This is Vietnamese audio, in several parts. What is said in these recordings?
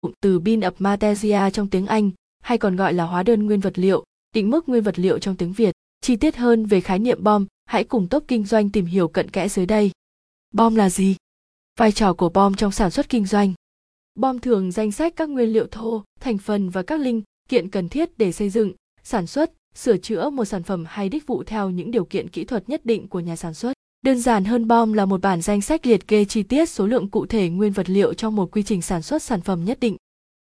Cụm từ bin of materia trong tiếng Anh, hay còn gọi là hóa đơn nguyên vật liệu, định mức nguyên vật liệu trong tiếng Việt. Chi tiết hơn về khái niệm bom, hãy cùng top kinh doanh tìm hiểu cận kẽ dưới đây. Bom là gì? Vai trò của bom trong sản xuất kinh doanh. Bom thường danh sách các nguyên liệu thô, thành phần và các linh kiện cần thiết để xây dựng, sản xuất, sửa chữa một sản phẩm hay đích vụ theo những điều kiện kỹ thuật nhất định của nhà sản xuất. Đơn giản hơn bom là một bản danh sách liệt kê chi tiết số lượng cụ thể nguyên vật liệu trong một quy trình sản xuất sản phẩm nhất định.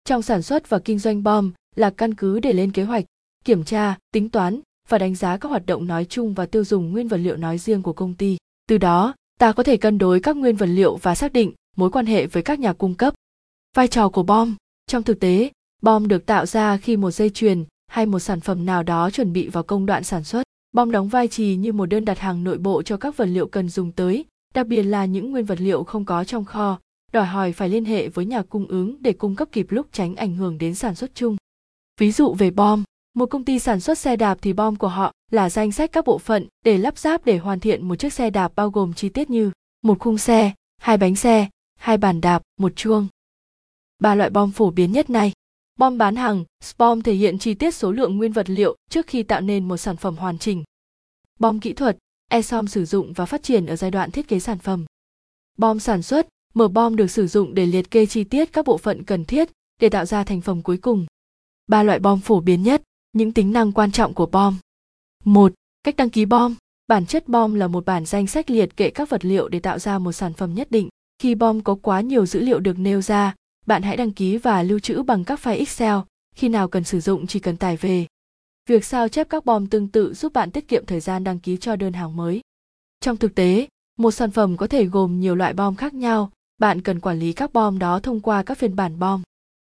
Trong sản xuất và kinh doanh bom là căn cứ để lên kế hoạch, kiểm tra, tính toán và đánh giá các hoạt động nói chung và tiêu dùng nguyên vật liệu nói riêng của công ty. Từ đó, ta có thể cân đối các nguyên vật liệu và xác định mối quan hệ với các nhà cung cấp. Vai trò của bom trong thực tế, bom được tạo ra khi một dây chuyền hay một sản phẩm nào đó chuẩn bị vào công đoạn sản xuất. Bom đóng vai trì như một đơn đặt hàng nội bộ cho các vật liệu cần dùng tới, đặc biệt là những nguyên vật liệu không có trong kho, đòi hỏi phải liên hệ với nhà cung ứng để cung cấp kịp lúc tránh ảnh hưởng đến sản xuất chung. Ví dụ về bom, một công ty sản xuất xe đạp thì bom của họ là danh sách các bộ phận để lắp ráp để hoàn thiện một chiếc xe đạp bao gồm chi tiết như một khung xe, hai bánh xe, hai bàn đạp, một chuông. Ba loại bom phổ biến nhất này. Bom bán hàng, SPOM thể hiện chi tiết số lượng nguyên vật liệu trước khi tạo nên một sản phẩm hoàn chỉnh. Bom kỹ thuật, ESOM sử dụng và phát triển ở giai đoạn thiết kế sản phẩm. Bom sản xuất, mở bom được sử dụng để liệt kê chi tiết các bộ phận cần thiết để tạo ra thành phẩm cuối cùng. Ba loại bom phổ biến nhất, những tính năng quan trọng của bom. Một, Cách đăng ký bom. Bản chất bom là một bản danh sách liệt kệ các vật liệu để tạo ra một sản phẩm nhất định. Khi bom có quá nhiều dữ liệu được nêu ra, bạn hãy đăng ký và lưu trữ bằng các file Excel, khi nào cần sử dụng chỉ cần tải về. Việc sao chép các bom tương tự giúp bạn tiết kiệm thời gian đăng ký cho đơn hàng mới. Trong thực tế, một sản phẩm có thể gồm nhiều loại bom khác nhau, bạn cần quản lý các bom đó thông qua các phiên bản bom.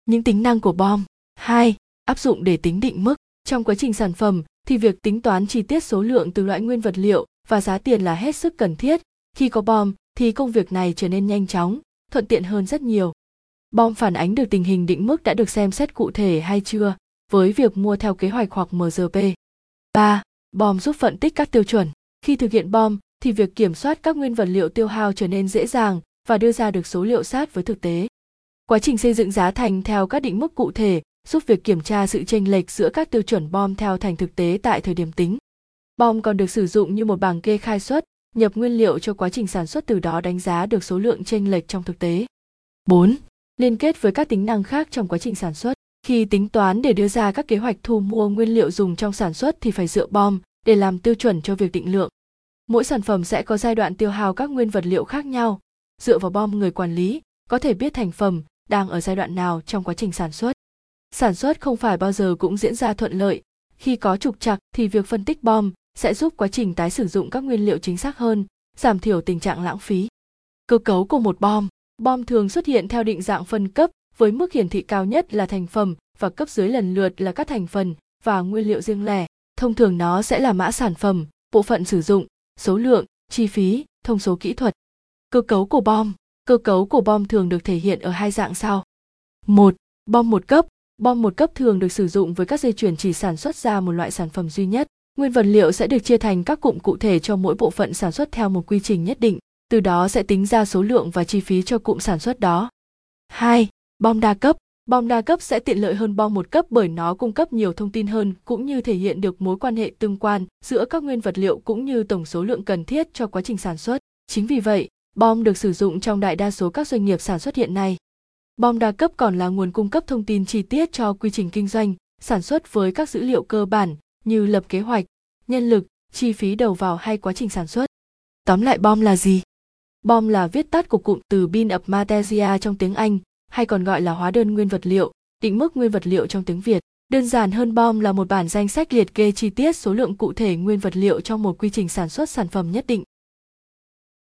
Những tính năng của bom. 2. Áp dụng để tính định mức. Trong quá trình sản phẩm thì việc tính toán chi tiết số lượng từ loại nguyên vật liệu và giá tiền là hết sức cần thiết. Khi có bom thì công việc này trở nên nhanh chóng, thuận tiện hơn rất nhiều. Bom phản ánh được tình hình định mức đã được xem xét cụ thể hay chưa với việc mua theo kế hoạch hoặc MGP. 3. Bom giúp phân tích các tiêu chuẩn. Khi thực hiện bom thì việc kiểm soát các nguyên vật liệu tiêu hao trở nên dễ dàng và đưa ra được số liệu sát với thực tế. Quá trình xây dựng giá thành theo các định mức cụ thể giúp việc kiểm tra sự chênh lệch giữa các tiêu chuẩn bom theo thành thực tế tại thời điểm tính. Bom còn được sử dụng như một bảng kê khai xuất, nhập nguyên liệu cho quá trình sản xuất từ đó đánh giá được số lượng chênh lệch trong thực tế. 4 liên kết với các tính năng khác trong quá trình sản xuất. Khi tính toán để đưa ra các kế hoạch thu mua nguyên liệu dùng trong sản xuất thì phải dựa bom để làm tiêu chuẩn cho việc định lượng. Mỗi sản phẩm sẽ có giai đoạn tiêu hao các nguyên vật liệu khác nhau. Dựa vào bom người quản lý có thể biết thành phẩm đang ở giai đoạn nào trong quá trình sản xuất. Sản xuất không phải bao giờ cũng diễn ra thuận lợi. Khi có trục trặc thì việc phân tích bom sẽ giúp quá trình tái sử dụng các nguyên liệu chính xác hơn, giảm thiểu tình trạng lãng phí. Cơ cấu của một bom Bom thường xuất hiện theo định dạng phân cấp với mức hiển thị cao nhất là thành phẩm và cấp dưới lần lượt là các thành phần và nguyên liệu riêng lẻ. Thông thường nó sẽ là mã sản phẩm, bộ phận sử dụng, số lượng, chi phí, thông số kỹ thuật. Cơ cấu của bom Cơ cấu của bom thường được thể hiện ở hai dạng sau. Một, Bom một cấp. Bom một cấp thường được sử dụng với các dây chuyển chỉ sản xuất ra một loại sản phẩm duy nhất. Nguyên vật liệu sẽ được chia thành các cụm cụ thể cho mỗi bộ phận sản xuất theo một quy trình nhất định từ đó sẽ tính ra số lượng và chi phí cho cụm sản xuất đó. 2. Bom đa cấp Bom đa cấp sẽ tiện lợi hơn bom một cấp bởi nó cung cấp nhiều thông tin hơn cũng như thể hiện được mối quan hệ tương quan giữa các nguyên vật liệu cũng như tổng số lượng cần thiết cho quá trình sản xuất. Chính vì vậy, bom được sử dụng trong đại đa số các doanh nghiệp sản xuất hiện nay. Bom đa cấp còn là nguồn cung cấp thông tin chi tiết cho quy trình kinh doanh, sản xuất với các dữ liệu cơ bản như lập kế hoạch, nhân lực, chi phí đầu vào hay quá trình sản xuất. Tóm lại bom là gì? Bom là viết tắt của cụm từ Bin of Materia trong tiếng Anh, hay còn gọi là hóa đơn nguyên vật liệu, định mức nguyên vật liệu trong tiếng Việt. Đơn giản hơn bom là một bản danh sách liệt kê chi tiết số lượng cụ thể nguyên vật liệu trong một quy trình sản xuất sản phẩm nhất định.